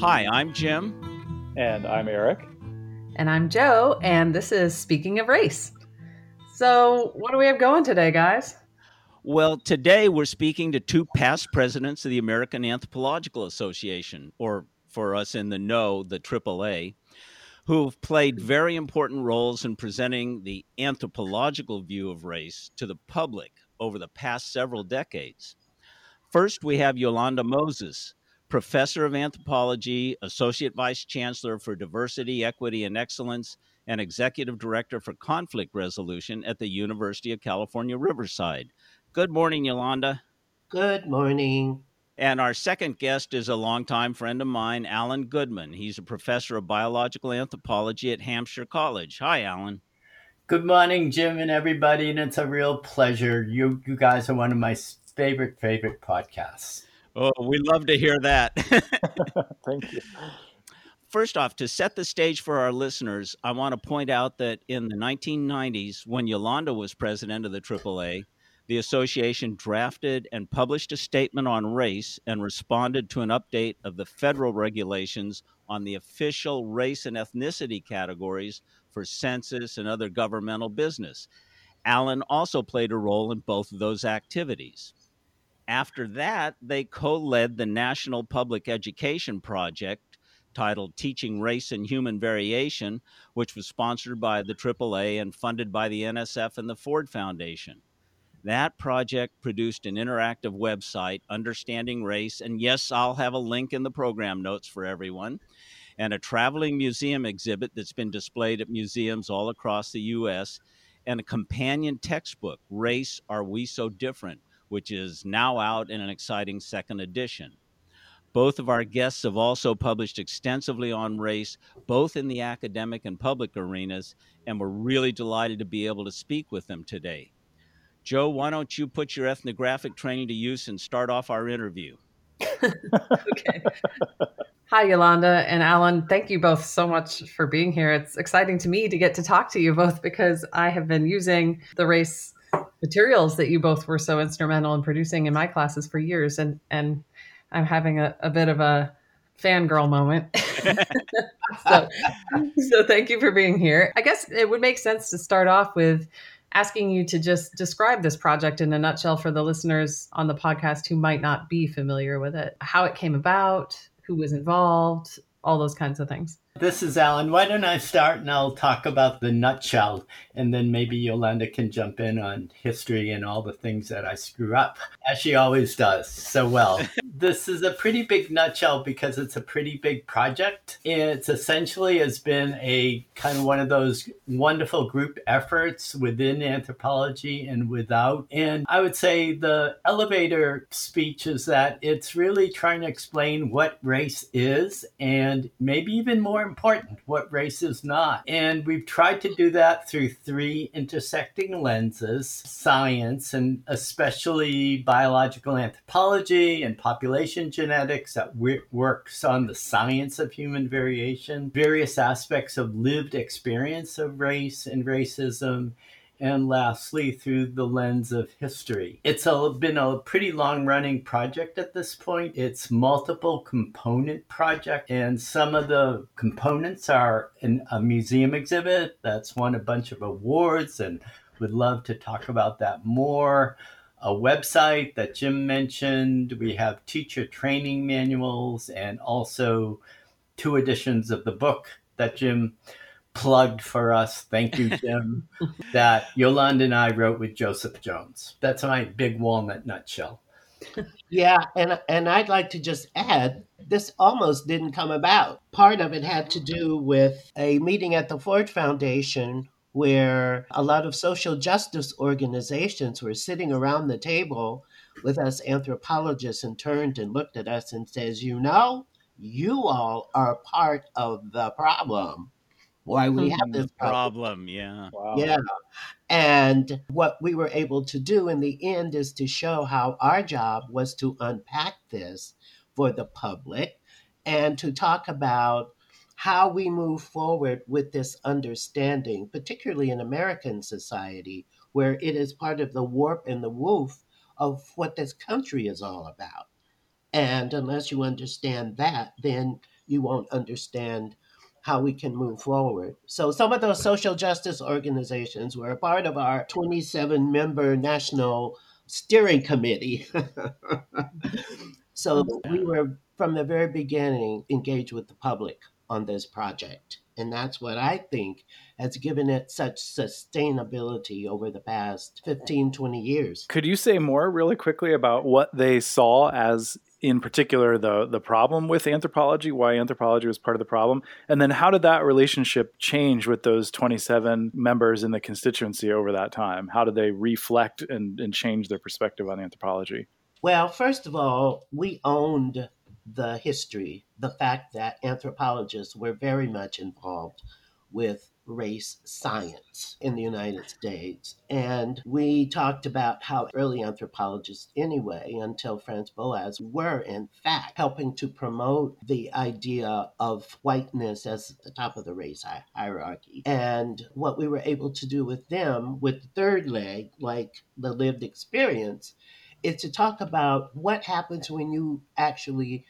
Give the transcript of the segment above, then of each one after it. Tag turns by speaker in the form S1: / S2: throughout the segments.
S1: Hi, I'm Jim.
S2: And I'm Eric.
S3: And I'm Joe, and this is Speaking of Race. So, what do we have going today, guys?
S1: Well, today we're speaking to two past presidents of the American Anthropological Association, or for us in the know, the AAA, who've played very important roles in presenting the anthropological view of race to the public over the past several decades. First, we have Yolanda Moses, professor of anthropology, associate vice chancellor for diversity, equity, and excellence, and executive director for conflict resolution at the University of California, Riverside. Good morning, Yolanda.
S4: Good morning.
S1: And our second guest is a longtime friend of mine, Alan Goodman. He's a professor of biological anthropology at Hampshire College. Hi, Alan.
S4: Good morning, Jim and everybody, and it's a real pleasure. You you guys are one of my favorite favorite podcasts.
S1: Oh, we love to hear that.
S2: Thank you.
S1: First off, to set the stage for our listeners, I want to point out that in the 1990s, when Yolanda was president of the AAA, the association drafted and published a statement on race and responded to an update of the federal regulations on the official race and ethnicity categories for census and other governmental business. Alan also played a role in both of those activities. After that, they co led the National Public Education Project titled Teaching Race and Human Variation, which was sponsored by the AAA and funded by the NSF and the Ford Foundation. That project produced an interactive website, Understanding Race, and yes, I'll have a link in the program notes for everyone, and a traveling museum exhibit that's been displayed at museums all across the U.S., and a companion textbook, Race Are We So Different, which is now out in an exciting second edition. Both of our guests have also published extensively on race, both in the academic and public arenas, and we're really delighted to be able to speak with them today. Joe, why don't you put your ethnographic training to use and start off our interview?
S3: okay. Hi, Yolanda and Alan. Thank you both so much for being here. It's exciting to me to get to talk to you both because I have been using the race materials that you both were so instrumental in producing in my classes for years, and and I'm having a, a bit of a fangirl moment. so, so thank you for being here. I guess it would make sense to start off with asking you to just describe this project in a nutshell for the listeners on the podcast who might not be familiar with it, how it came about, who was involved, all those kinds of things.
S4: This is Alan. Why don't I start and I'll talk about the nutshell, and then maybe Yolanda can jump in on history and all the things that I screw up, as she always does so well. this is a pretty big nutshell because it's a pretty big project. It's essentially has been a kind of one of those wonderful group efforts within anthropology and without. And I would say the elevator speech is that it's really trying to explain what race is and maybe even more important what race is not. And we've tried to do that through three intersecting lenses science, and especially biological anthropology and population genetics that works on the science of human variation, various aspects of lived experience of race and racism and lastly through the lens of history. It's a, been a pretty long running project at this point. It's multiple component project and some of the components are in a museum exhibit that's won a bunch of awards and would love to talk about that more. A website that Jim mentioned. We have teacher training manuals and also two editions of the book that Jim plugged for us. Thank you, Jim. that Yolanda and I wrote with Joseph Jones. That's my big walnut nutshell.
S5: Yeah, and and I'd like to just add this almost didn't come about. Part of it had to do with a meeting at the Ford Foundation where a lot of social justice organizations were sitting around the table with us anthropologists and turned and looked at us and says, "You know, you all are part of the problem." why we have hmm. this
S1: problem. problem. Yeah.
S5: Wow. Yeah. And what we were able to do in the end is to show how our job was to unpack this for the public and to talk about how we move forward with this understanding, particularly in American society, where it is part of the warp and the woof of what this country is all about. And unless you understand that, then you won't understand how we can move forward. So some of those social justice organizations were a part of our 27 member national steering committee. so oh, we were from the very beginning engaged with the public on this project. And that's what I think has given it such sustainability over the past 15, 20 years.
S2: Could you say more really quickly about what they saw as in particular the the problem with anthropology, why anthropology was part of the problem, and then how did that relationship change with those 27 members in the constituency over that time? How did they reflect and, and change their perspective on anthropology?
S5: Well, first of all, we owned the history, the fact that anthropologists were very much involved with race science in the United States. And we talked about how early anthropologists, anyway, until Franz Boas, were in fact helping to promote the idea of whiteness as the top of the race hierarchy. And what we were able to do with them, with the third leg, like the lived experience, is to talk about what happens when you actually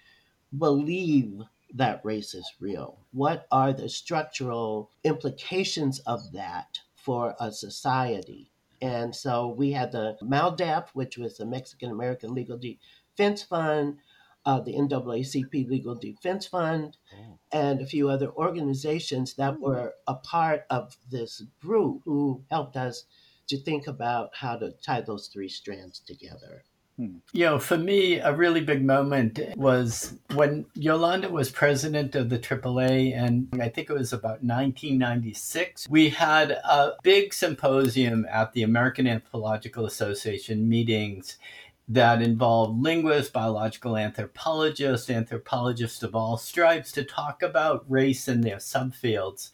S5: believe that race is real? What are the structural implications of that for a society? And so we had the MALDEF, which was the Mexican American Legal Defense Fund, uh, the NAACP Legal Defense Fund, oh. and a few other organizations that hmm. were a part of this group who helped us to think about how to tie those three strands together.
S4: You know, for me, a really big moment was when Yolanda was president of the AAA, and I think it was about 1996. We had a big symposium at the American Anthropological Association meetings that involved linguists, biological anthropologists, anthropologists of all stripes to talk about race and their subfields.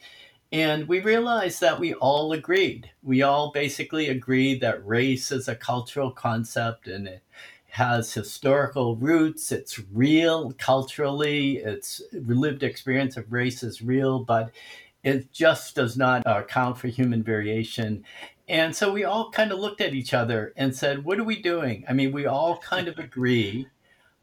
S4: And we realized that we all agreed. We all basically agreed that race is a cultural concept and it has historical roots. It's real culturally. Its lived experience of race is real, but it just does not uh, account for human variation. And so we all kind of looked at each other and said, What are we doing? I mean, we all kind of agree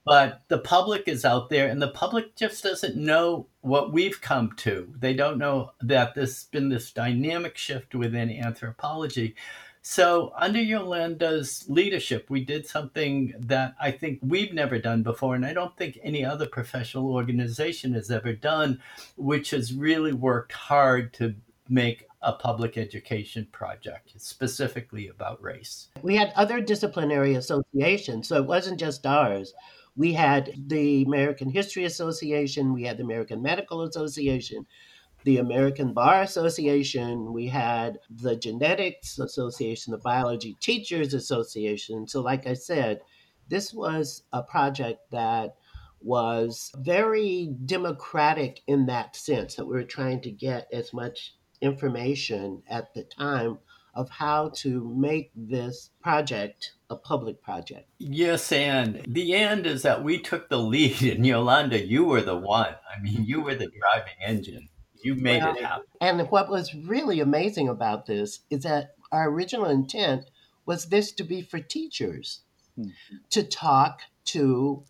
S4: but the public is out there and the public just doesn't know what we've come to they don't know that there's been this dynamic shift within anthropology so under yolanda's leadership we did something that i think we've never done before and i don't think any other professional organization has ever done which has really worked hard to make a public education project specifically about race.
S5: We had other disciplinary associations, so it wasn't just ours. We had the American History Association, we had the American Medical Association, the American Bar Association, we had the Genetics Association, the Biology Teachers Association. So, like I said, this was a project that was very democratic in that sense that we were trying to get as much information at the time of how to make this project a public project.
S4: Yes, and the end is that we took the lead, and Yolanda, you were the one. I mean, you were the driving engine. You made well, it happen.
S5: And what was really amazing about this is that our original intent was this to be for teachers hmm. to talk to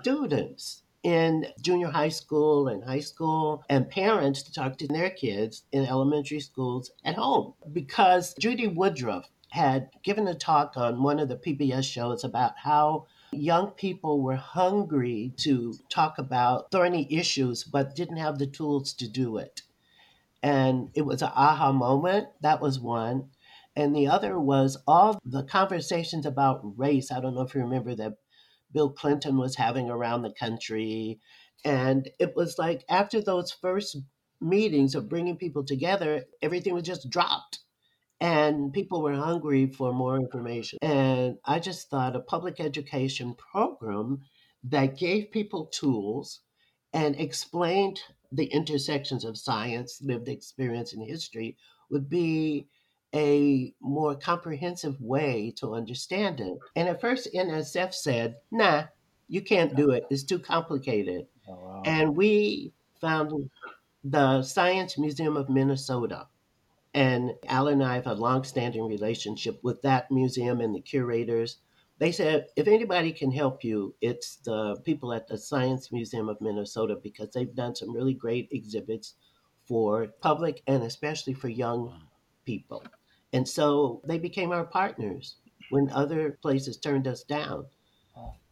S5: students in junior high school and high school and parents to talk to their kids in elementary schools at home because Judy Woodruff had given a talk on one of the PBS shows about how young people were hungry to talk about thorny issues but didn't have the tools to do it. And it was an aha moment. That was one. And the other was all the conversations about race. I don't know if you remember that Bill Clinton was having around the country. And it was like after those first meetings of bringing people together, everything was just dropped. And people were hungry for more information. And I just thought a public education program that gave people tools and explained the intersections of science, lived experience, and history would be a more comprehensive way to understand it. And at first, NSF said, nah, you can't do it. It's too complicated. Oh, wow. And we found the Science Museum of Minnesota. And Alan and I have a long-standing relationship with that museum and the curators. they said if anybody can help you, it's the people at the Science Museum of Minnesota because they've done some really great exhibits for public and especially for young people. And so they became our partners when other places turned us down.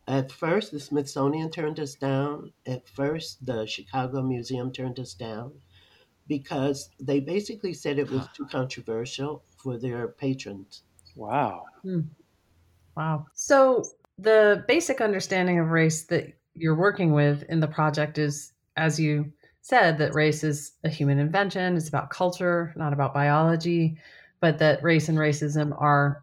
S5: At first, the Smithsonian turned us down. At first, the Chicago Museum turned us down because they basically said it was too controversial for their patrons.
S2: Wow.
S3: Hmm. Wow. So, the basic understanding of race that you're working with in the project is, as you said, that race is a human invention, it's about culture, not about biology, but that race and racism are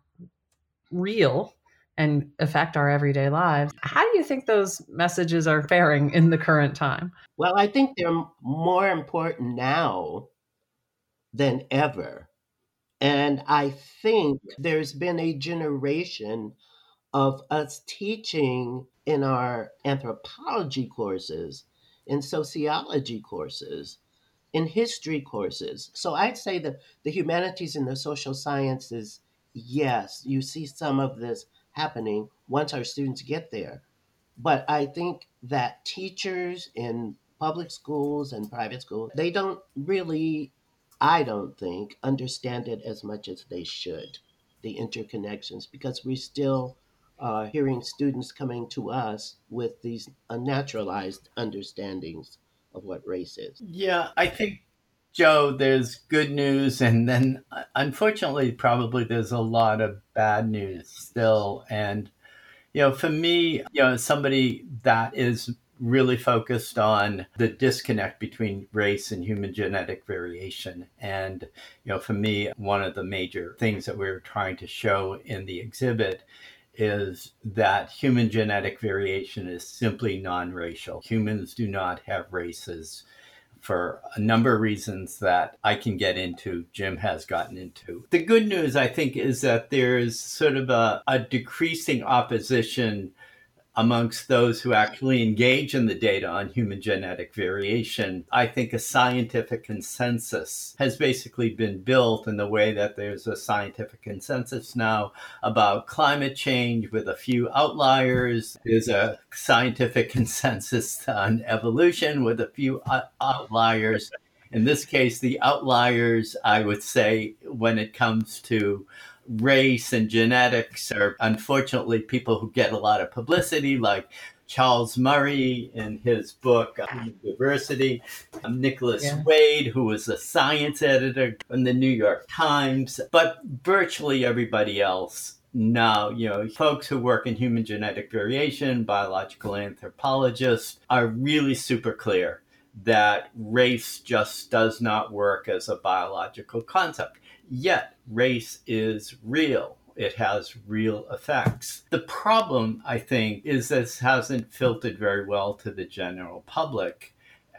S3: real and affect our everyday lives. How do you think those messages are faring in the current time?
S5: Well, I think they're more important now than ever. And I think there's been a generation of us teaching in our anthropology courses, in sociology courses, in history courses. So I'd say that the humanities and the social sciences, yes, you see some of this happening once our students get there. But I think that teachers in public schools and private schools, they don't really, I don't think, understand it as much as they should, the interconnections, because we still uh, hearing students coming to us with these unnaturalized understandings of what race is.
S4: Yeah, I think, Joe, there's good news, and then uh, unfortunately, probably there's a lot of bad news still. And, you know, for me, you know, somebody that is really focused on the disconnect between race and human genetic variation. And, you know, for me, one of the major things that we are trying to show in the exhibit is that human genetic variation is simply non racial. Humans do not have races for a number of reasons that I can get into, Jim has gotten into. The good news, I think, is that there's sort of a, a decreasing opposition amongst those who actually engage in the data on human genetic variation, I think a scientific consensus has basically been built in the way that there's a scientific consensus now about climate change with a few outliers. There's a scientific consensus on evolution with a few outliers. In this case, the outliers, I would say, when it comes to race and genetics are unfortunately people who get a lot of publicity, like Charles Murray in his book Diversity, um, Nicholas yeah. Wade, who was a science editor in the New York Times, but virtually everybody else now, you know, folks who work in human genetic variation, biological anthropologists, are really super clear that race just does not work as a biological concept. Yet, race is real. It has real effects. The problem, I think, is this hasn't filtered very well to the general public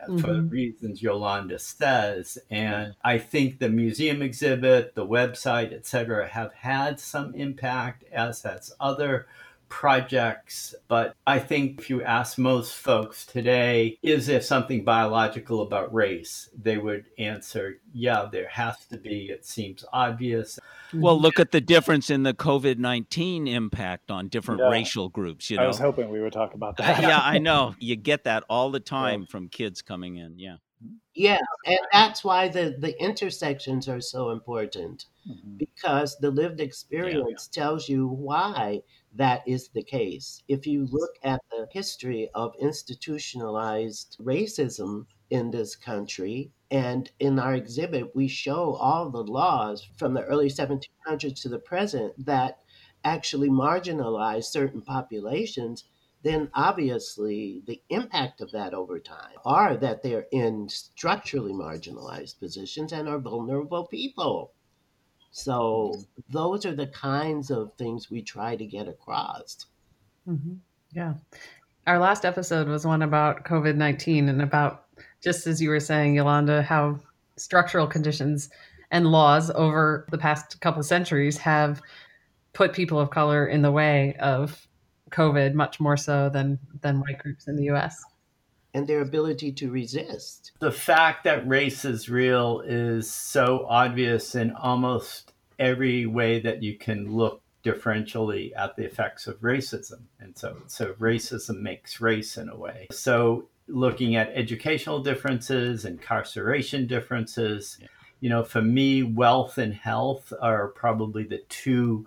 S4: mm-hmm. for the mm-hmm. reasons Yolanda says. And I think the museum exhibit, the website, etc., have had some impact, as has other projects, but I think if you ask most folks today, is there something biological about race? They would answer, yeah, there has to be. It seems obvious.
S1: Well, look at the difference in the COVID 19 impact on different yeah. racial groups. You know? I
S2: was hoping we would talk about that.
S1: yeah, I know. You get that all the time yeah. from kids coming in. Yeah.
S5: Yeah, and that's why the, the intersections are so important mm-hmm. because the lived experience yeah, tells you why that is the case. If you look at the history of institutionalized racism in this country, and in our exhibit, we show all the laws from the early 1700s to the present that actually marginalize certain populations, then obviously the impact of that over time are that they're in structurally marginalized positions and are vulnerable people. So those are the kinds of things we try to get across.
S3: Mm-hmm. Yeah. Our last episode was one about COVID 19 and about, just as you were saying, Yolanda, how structural conditions and laws over the past couple centuries have put people of color in the way of COVID much more so than, than white groups in the US
S5: and their ability to resist.
S4: The fact that race is real is so obvious in almost every way that you can look differentially at the effects of racism. And so, so racism makes race in a way. So looking at educational differences, incarceration differences, you know, for me, wealth and health are probably the two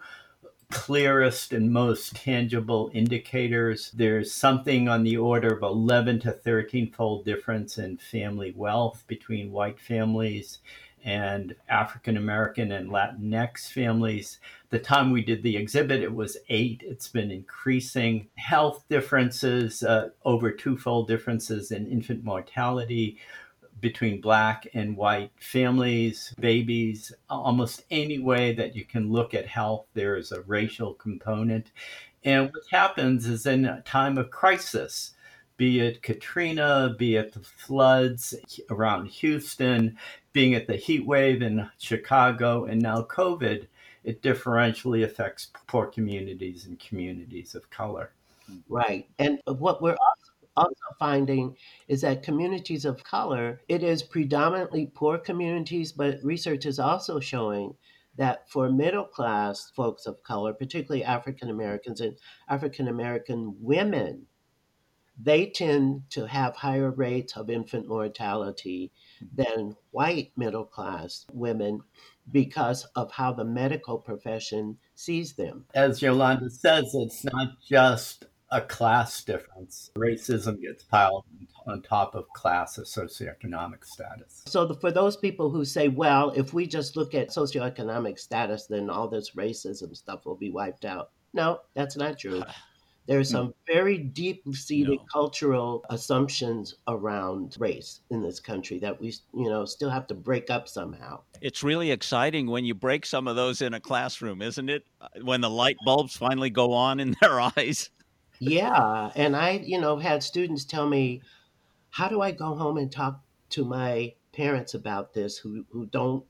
S4: clearest and most tangible indicators. There's something on the order of 11 to 13 fold difference in family wealth between white families and African American and Latinx families. The time we did the exhibit, it was eight. It's been increasing. Health differences, uh, over twofold differences in infant mortality between black and white families, babies, almost any way that you can look at health, there is a racial component. And what happens is in a time of crisis, be it Katrina, be it the floods around Houston, being at the heat wave in Chicago, and now COVID, it differentially affects poor communities and communities of color.
S5: Right. And what we're also finding is that communities of color, it is predominantly poor communities, but research is also showing that for middle class folks of color, particularly African Americans and African American women, they tend to have higher rates of infant mortality than white middle class women because of how the medical profession sees them.
S4: As Yolanda says, it's not just a class difference. Racism gets piled on top of class or socioeconomic status.
S5: So, the, for those people who say, well, if we just look at socioeconomic status, then all this racism stuff will be wiped out. No, that's not true. There's hmm. some very deep seated no. cultural assumptions around race in this country that we, you know, still have to break up somehow.
S1: It's really exciting when you break some of those in a classroom, isn't it? When the light bulbs finally go on in their eyes.
S5: Yeah, and I, you know, had students tell me, "How do I go home and talk to my parents about this who who don't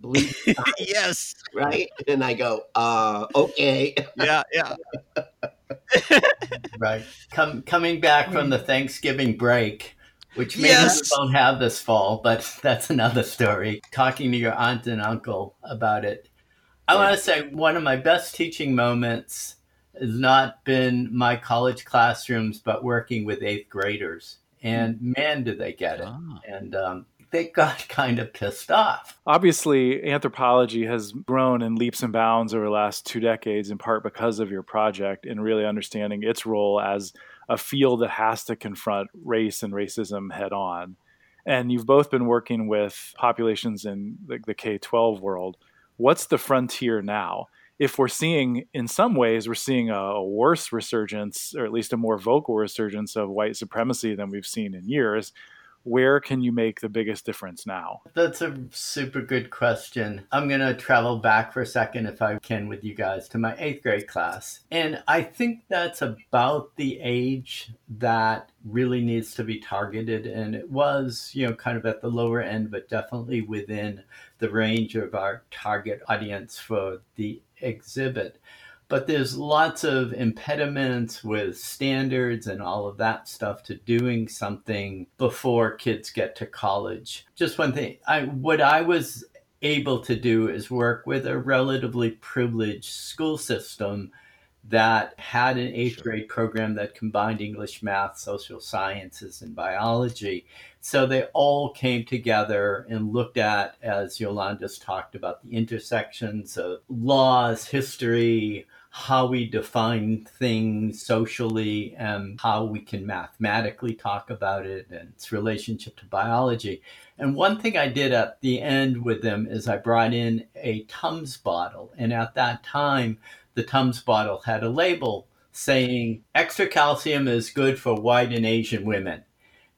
S5: believe
S1: yes
S5: right and i go uh okay
S1: yeah yeah
S4: right. Come, coming back from the Thanksgiving break, which maybe yes. we won't have this fall, but that's another story. Talking to your aunt and uncle about it. I yeah. want to say one of my best teaching moments has not been my college classrooms, but working with eighth graders. And man, do they get it. Ah. And um, they got kind of pissed off.
S2: Obviously, anthropology has grown in leaps and bounds over the last two decades, in part because of your project and really understanding its role as a field that has to confront race and racism head on. And you've both been working with populations in the, the K 12 world. What's the frontier now? If we're seeing, in some ways, we're seeing a, a worse resurgence, or at least a more vocal resurgence of white supremacy than we've seen in years where can you make the biggest difference now?
S4: That's a super good question. I'm going to travel back for a second, if I can, with you guys to my eighth grade class. And I think that's about the age that really needs to be targeted. And it was, you know, kind of at the lower end, but definitely within the range of our target audience for the exhibit but there's lots of impediments with standards and all of that stuff to doing something before kids get to college. Just one thing, I what I was able to do is work with a relatively privileged school system that had an eighth grade program that combined English, math, social sciences, and biology. So they all came together and looked at, as Yolanda's talked about, the intersections of laws, history, how we define things socially and how we can mathematically talk about it and its relationship to biology. And one thing I did at the end with them is I brought in a Tums bottle. And at that time, the Tums bottle had a label saying extra calcium is good for white and Asian women.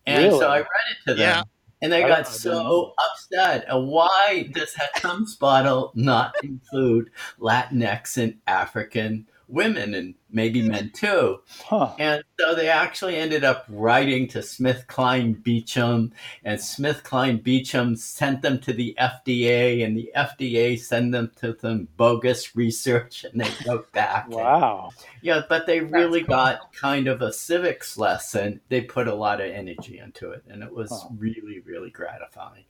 S4: And really? so I read it to them. Yeah. And they got so upset. And why does that Tums bottle not include Latinx and African women and maybe men too. Huh. And so they actually ended up writing to SmithKline Beecham, and SmithKline Beecham sent them to the FDA, and the FDA sent them to some bogus research, and they wrote back.
S2: wow.
S4: And, yeah, but they really cool. got kind of a civics lesson. They put a lot of energy into it, and it was huh. really, really gratifying.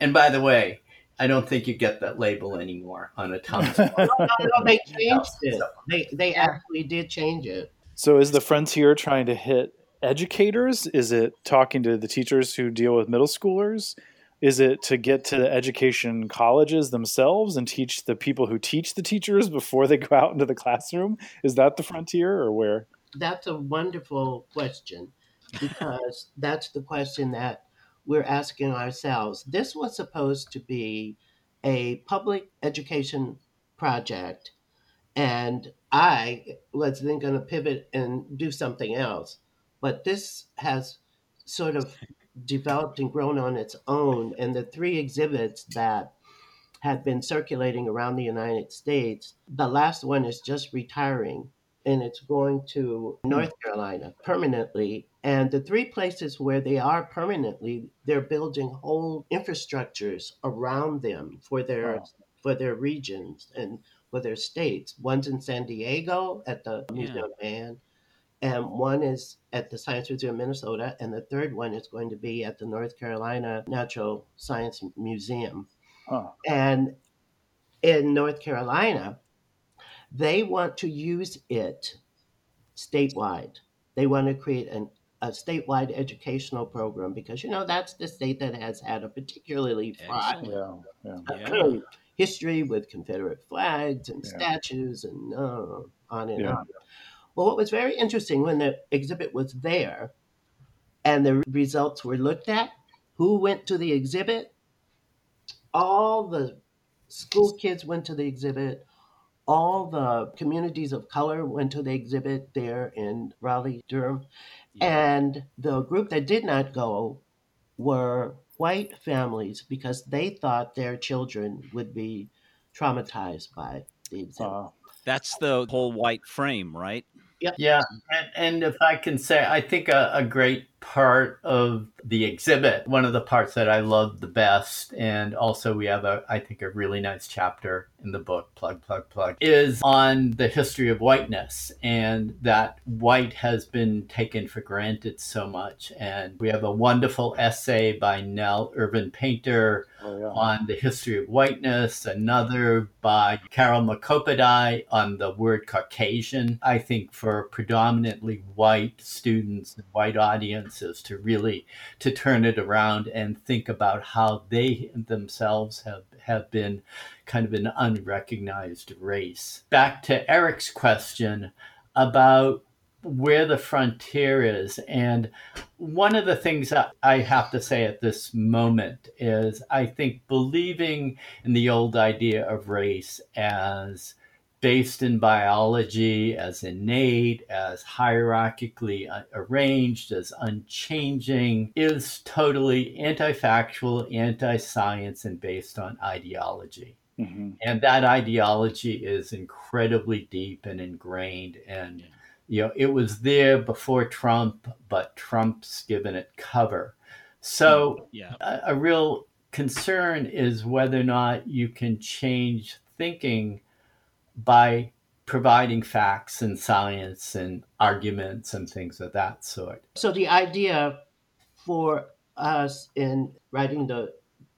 S4: And by the way, I don't think you get that label anymore on a Tums.
S5: no, no, no, they changed it. They they actually did change it.
S2: So is the frontier trying to hit educators? Is it talking to the teachers who deal with middle schoolers? Is it to get to the education colleges themselves and teach the people who teach the teachers before they go out into the classroom? Is that the frontier or where?
S5: That's a wonderful question because that's the question that we're asking ourselves. This was supposed to be a public education project, and I was then going to pivot and do something else. But this has sort of developed and grown on its own. And the three exhibits that had been circulating around the United States, the last one is just retiring and it's going to hmm. North Carolina permanently. And the three places where they are permanently, they're building whole infrastructures around them for their
S2: Wow.
S5: for their regions and for their states. One's in San Diego at the Museum of Man, and one is at the Science Museum of Minnesota, and the third one is going to be at the North Carolina Natural Science Museum.
S2: Huh.
S5: And in North Carolina, they want to use it statewide. They want to create an, a statewide educational program because, you know, that's the state that has had a particularly fraught
S2: Yeah, yeah.
S1: Yeah.
S5: history with Confederate flags and
S2: Yeah.
S5: statues and uh, on and
S2: Yeah.
S5: on. Well, what was very interesting when the exhibit was there and the results were looked at, who went to the exhibit? All the school kids went to the exhibit. All the communities of color went to the exhibit there in Raleigh, Durham. And the group that did not go were white families because they thought their children would be traumatized by the exhibit.
S2: Uh,
S1: That's the whole white frame, right?
S4: Yeah, and, and if I can say, I think a, a great part of the exhibit, one of the parts that I love the best, and also we have a, I think, a really nice chapter in the book, plug, plug, plug, is on the history of whiteness and that white has been taken for granted so much. And we have a wonderful essay by Nell Irvin Painter
S2: oh, yeah.
S4: on the history of whiteness, another by Carol Mukhopadhyay on the word Caucasian. I think for predominantly white students and white audiences to really to turn it around and think about how they themselves have, have been kind of an unrecognized race. Back to Eric's question about where the frontier is and one of the things that I have to say at this moment is I think believing in the old idea of race as based in biology, as innate, as hierarchically uh, arranged, as unchanging, is totally anti factual, anti science, and based on ideology.
S2: Mhm.
S4: And that ideology is incredibly deep and ingrained. And, you know, it was there before Trump, but Trump's given it cover. So,
S1: Yeah.
S4: a, a real concern is whether or not you can change thinking by providing facts and science and arguments and things of that sort.
S5: So the idea for us in writing the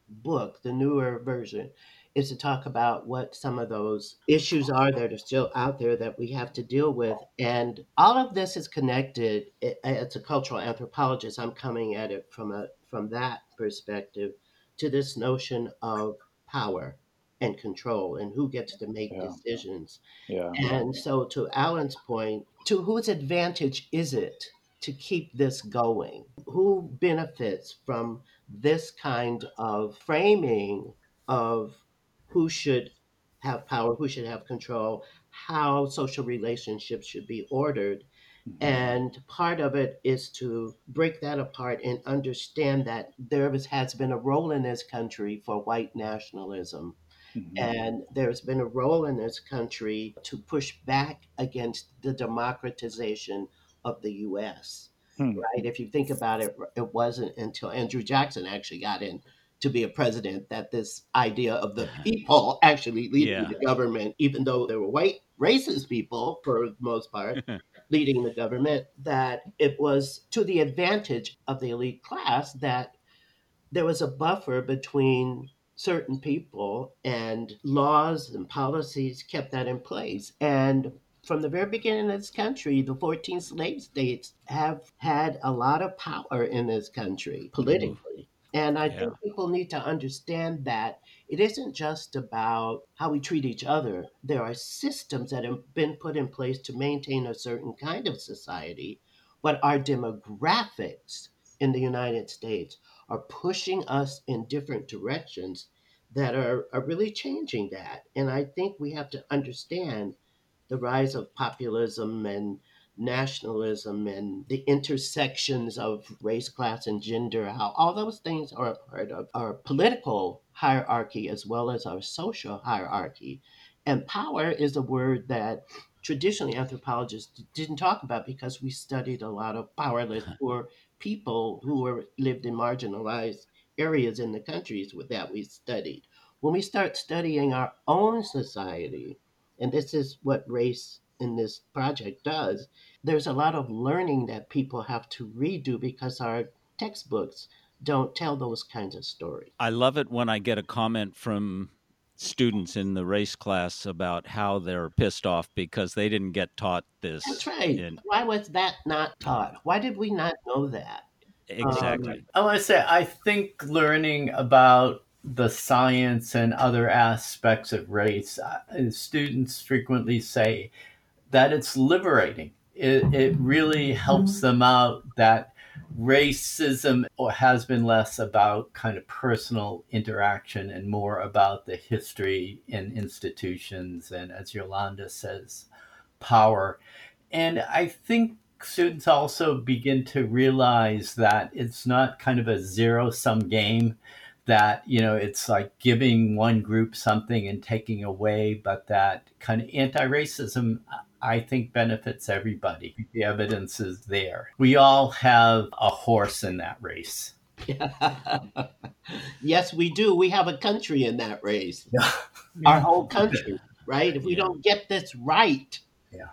S5: book, the newer version, is to talk about what some of those issues are that are still out there that we have to deal with. And all of this is connected. As a cultural anthropologist, I'm coming at it from a from that perspective to this notion of power and control and who gets to make
S2: Yeah.
S5: decisions.
S2: Yeah.
S5: And so, to Alan's point, to whose advantage is it to keep this going? Who benefits from this kind of framing of who should have power, who should have control, how social relationships should be ordered? Mm-hmm. And part of it is to break that apart and understand that there has been a role in this country for white nationalism
S2: Mhm.
S5: and there's been a role in this country to push back against the democratization of the US.
S2: Hmm.
S5: Right? If you think about it, it wasn't until Andrew Jackson actually got in to be a president that this idea of the people actually leading
S1: Yeah.
S5: the government, even though there were white racist people for the most part leading the government, that it was to the advantage of the elite class that there was a buffer between certain people, and laws and policies kept that in place. And from the very beginning of this country, the 14 slave states have had a lot of power in this country mm-hmm. politically. And I
S1: Yeah.
S5: think people need to understand that it isn't just about how we treat each other. There are systems that have been put in place to maintain a certain kind of society, but our demographics in the United States are pushing us in different directions that are, are really changing that. And I think we have to understand the rise of populism and nationalism and the intersections of race, class, and gender, how all those things are a part of our political hierarchy as well as our social hierarchy. And power is a word that traditionally anthropologists didn't talk about because we studied a lot of powerless poor people who were lived in marginalized areas in the countries with that we studied. When we start studying our own society, and this is what race in this project does, there's a lot of learning that people have to redo because our textbooks don't tell those kinds of stories.
S1: I love it when I get a comment from students in the race class about how they're pissed off because they didn't get taught this.
S5: That's right.
S1: And
S5: Why was that not taught? Why did we not know that?
S1: exactly.
S4: I want to say, I think learning about the science and other aspects of race, uh, students frequently say that it's liberating. It, it really helps them out that racism has been less about kind of personal interaction and more about the history and institutions and, as Yolanda says, power. And I think students also begin to realize that it's not kind of a zero sum game that you know it's like giving one group something and taking away but that kind of anti-racism i think benefits everybody the evidence is there we all have a horse in that race
S5: yes, we do. We have a country in that race. Our whole country, right? If we
S1: Yeah.
S5: don't get this right,
S4: Yeah.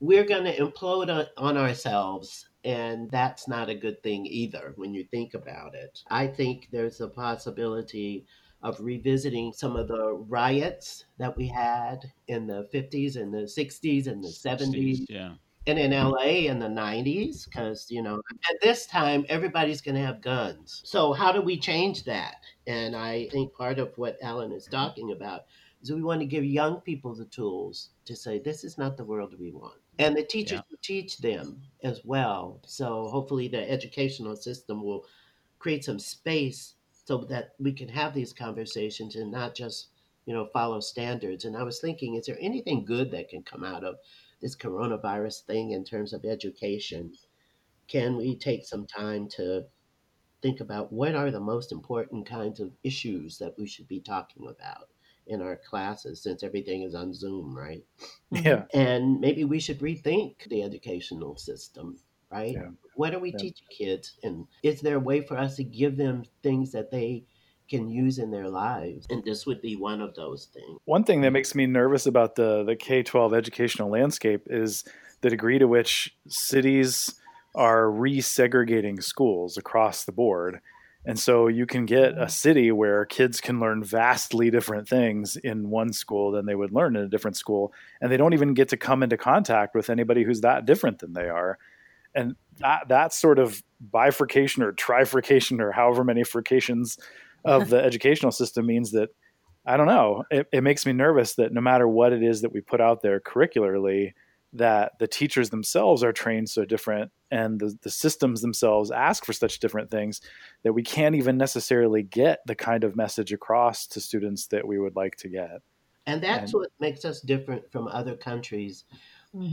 S5: we're going to implode on, on ourselves. And that's not a good thing either when you think about it. I think there's a possibility of revisiting some of the riots that we had in the 50s and the 60s and the 70s
S1: Yeah.
S5: and in LA in the 90s because you know at this time everybody's going to have guns. So how do we change that? And I think part of what Alan is talking about is we want to give young people the tools to say this is not the world we want. And the teachers
S1: Yeah.
S5: will teach them as well. So hopefully the educational system will create some space so that we can have these conversations and not just you know follow standards. And i was thinking is there anything good that can come out of this coronavirus thing in terms of education? Can we take some time to think about what are the most important kinds of issues that we should be talking about in our classes since everything is on zoom right?
S2: Yeah.
S5: and maybe we should rethink the educational system right
S2: Yeah.
S5: what are we
S2: Yeah.
S5: teaching kids and is there a way for us to give them things that they can use in their lives and this would be one of those things
S2: One thing that makes me nervous about the the K twelve educational landscape is the degree to which cities are resegregating schools across the board. And so you can get a mm-hmm. city where kids can learn vastly different things in one school than they would learn in a different school. And they don't even get to come into contact with anybody who's that different than they are. And that, that sort of bifurcation or trifurcation or however many frications of the educational system means that I don't know. It, it makes me nervous that no matter what it is that we put out there curricularly, that the teachers themselves are trained so different and the, the systems themselves ask for such different things that we can't even necessarily get the kind of message across to students that we would like to get.
S5: And that's
S2: And-
S5: what makes us different from other countries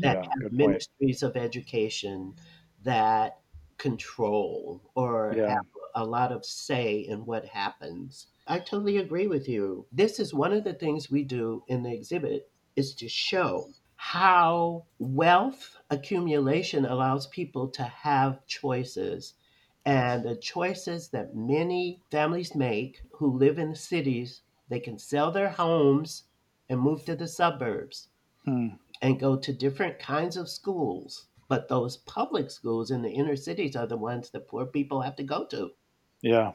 S5: That
S2: Yeah,
S5: have
S2: good point.
S5: ministries of education that control or
S2: Yeah.
S5: have a lot of say in what happens. I totally agree with you. This is one of the things we do in the exhibit is to show how wealth accumulation allows people to have choices and the choices that many families make who live in the cities they can sell their homes and move to the suburbs
S2: Hmm.
S5: And go to different kinds of schools. But those public schools in the inner cities are the ones that poor people have to go to.
S2: Yeah.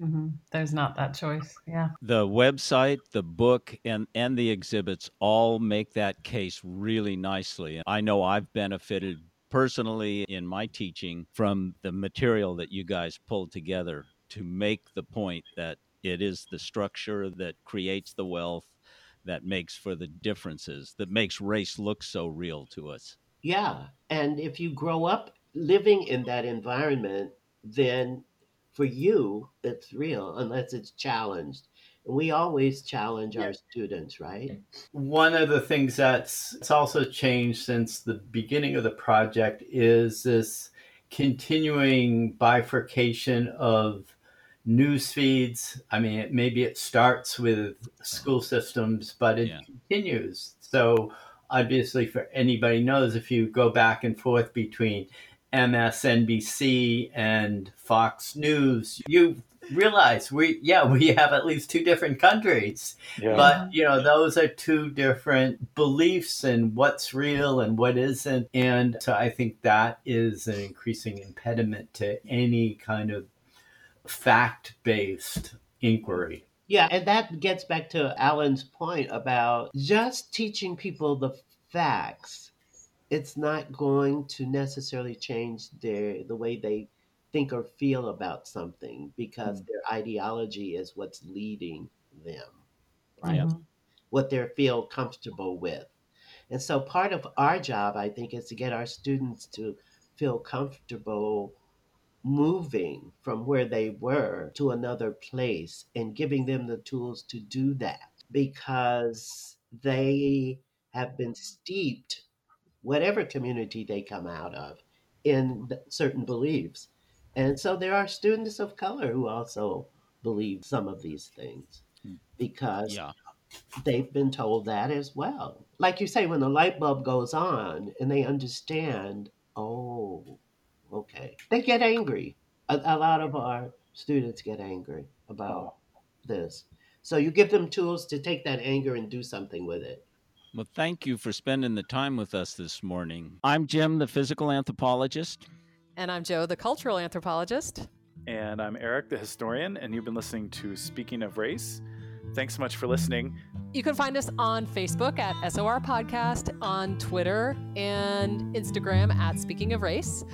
S3: Mm-hmm. There's not that choice. Yeah.
S1: The website, the book, and and the exhibits all make that case really nicely. And I know I've benefited personally in my teaching from the material that you guys pulled together to make the point that it is the structure that creates the wealth that makes for the differences that makes race look so real to us.
S5: Yeah. And if you grow up living in that environment, then for you, it's real unless it's challenged. And we always challenge our students, right?
S4: One of the things that's it's also changed since the beginning of the project is this continuing bifurcation of news feeds. I mean, maybe it starts with school systems, but it yeah. continues. So obviously, for anybody knows, if you go back and forth between MSNBC and Fox News, you realize we yeah we have at least two different countries yeah. but you know those are two different beliefs and what's real and what isn't and so i think that is an increasing impediment to any kind of fact-based inquiry
S5: yeah and that gets back to alan's point about just teaching people the facts it's not going to necessarily change their the way they think or feel about something because mm-hmm. their ideology is what's leading them right mm-hmm. what they feel comfortable with and so part of our job i think is to get our students to feel comfortable moving from where they were to another place and giving them the tools to do that because they have been steeped whatever community they come out of, in certain beliefs. And so there are students of color who also believe some of these things hmm. because yeah. they've been told that as well. Like you say, when the light bulb goes on and they understand, oh, okay, they get angry. A, a lot of our students get angry about this. So you give them tools to take that anger and do something with it.
S1: Well, thank you for spending the time with us this morning. I'm Jim, the physical anthropologist.
S6: And I'm Joe, the cultural anthropologist.
S2: And I'm Eric, the historian, and you've been listening to Speaking of Race. Thanks so much for listening.
S6: You can find us on Facebook at SOR Podcast, on Twitter and Instagram at Speaking of Race.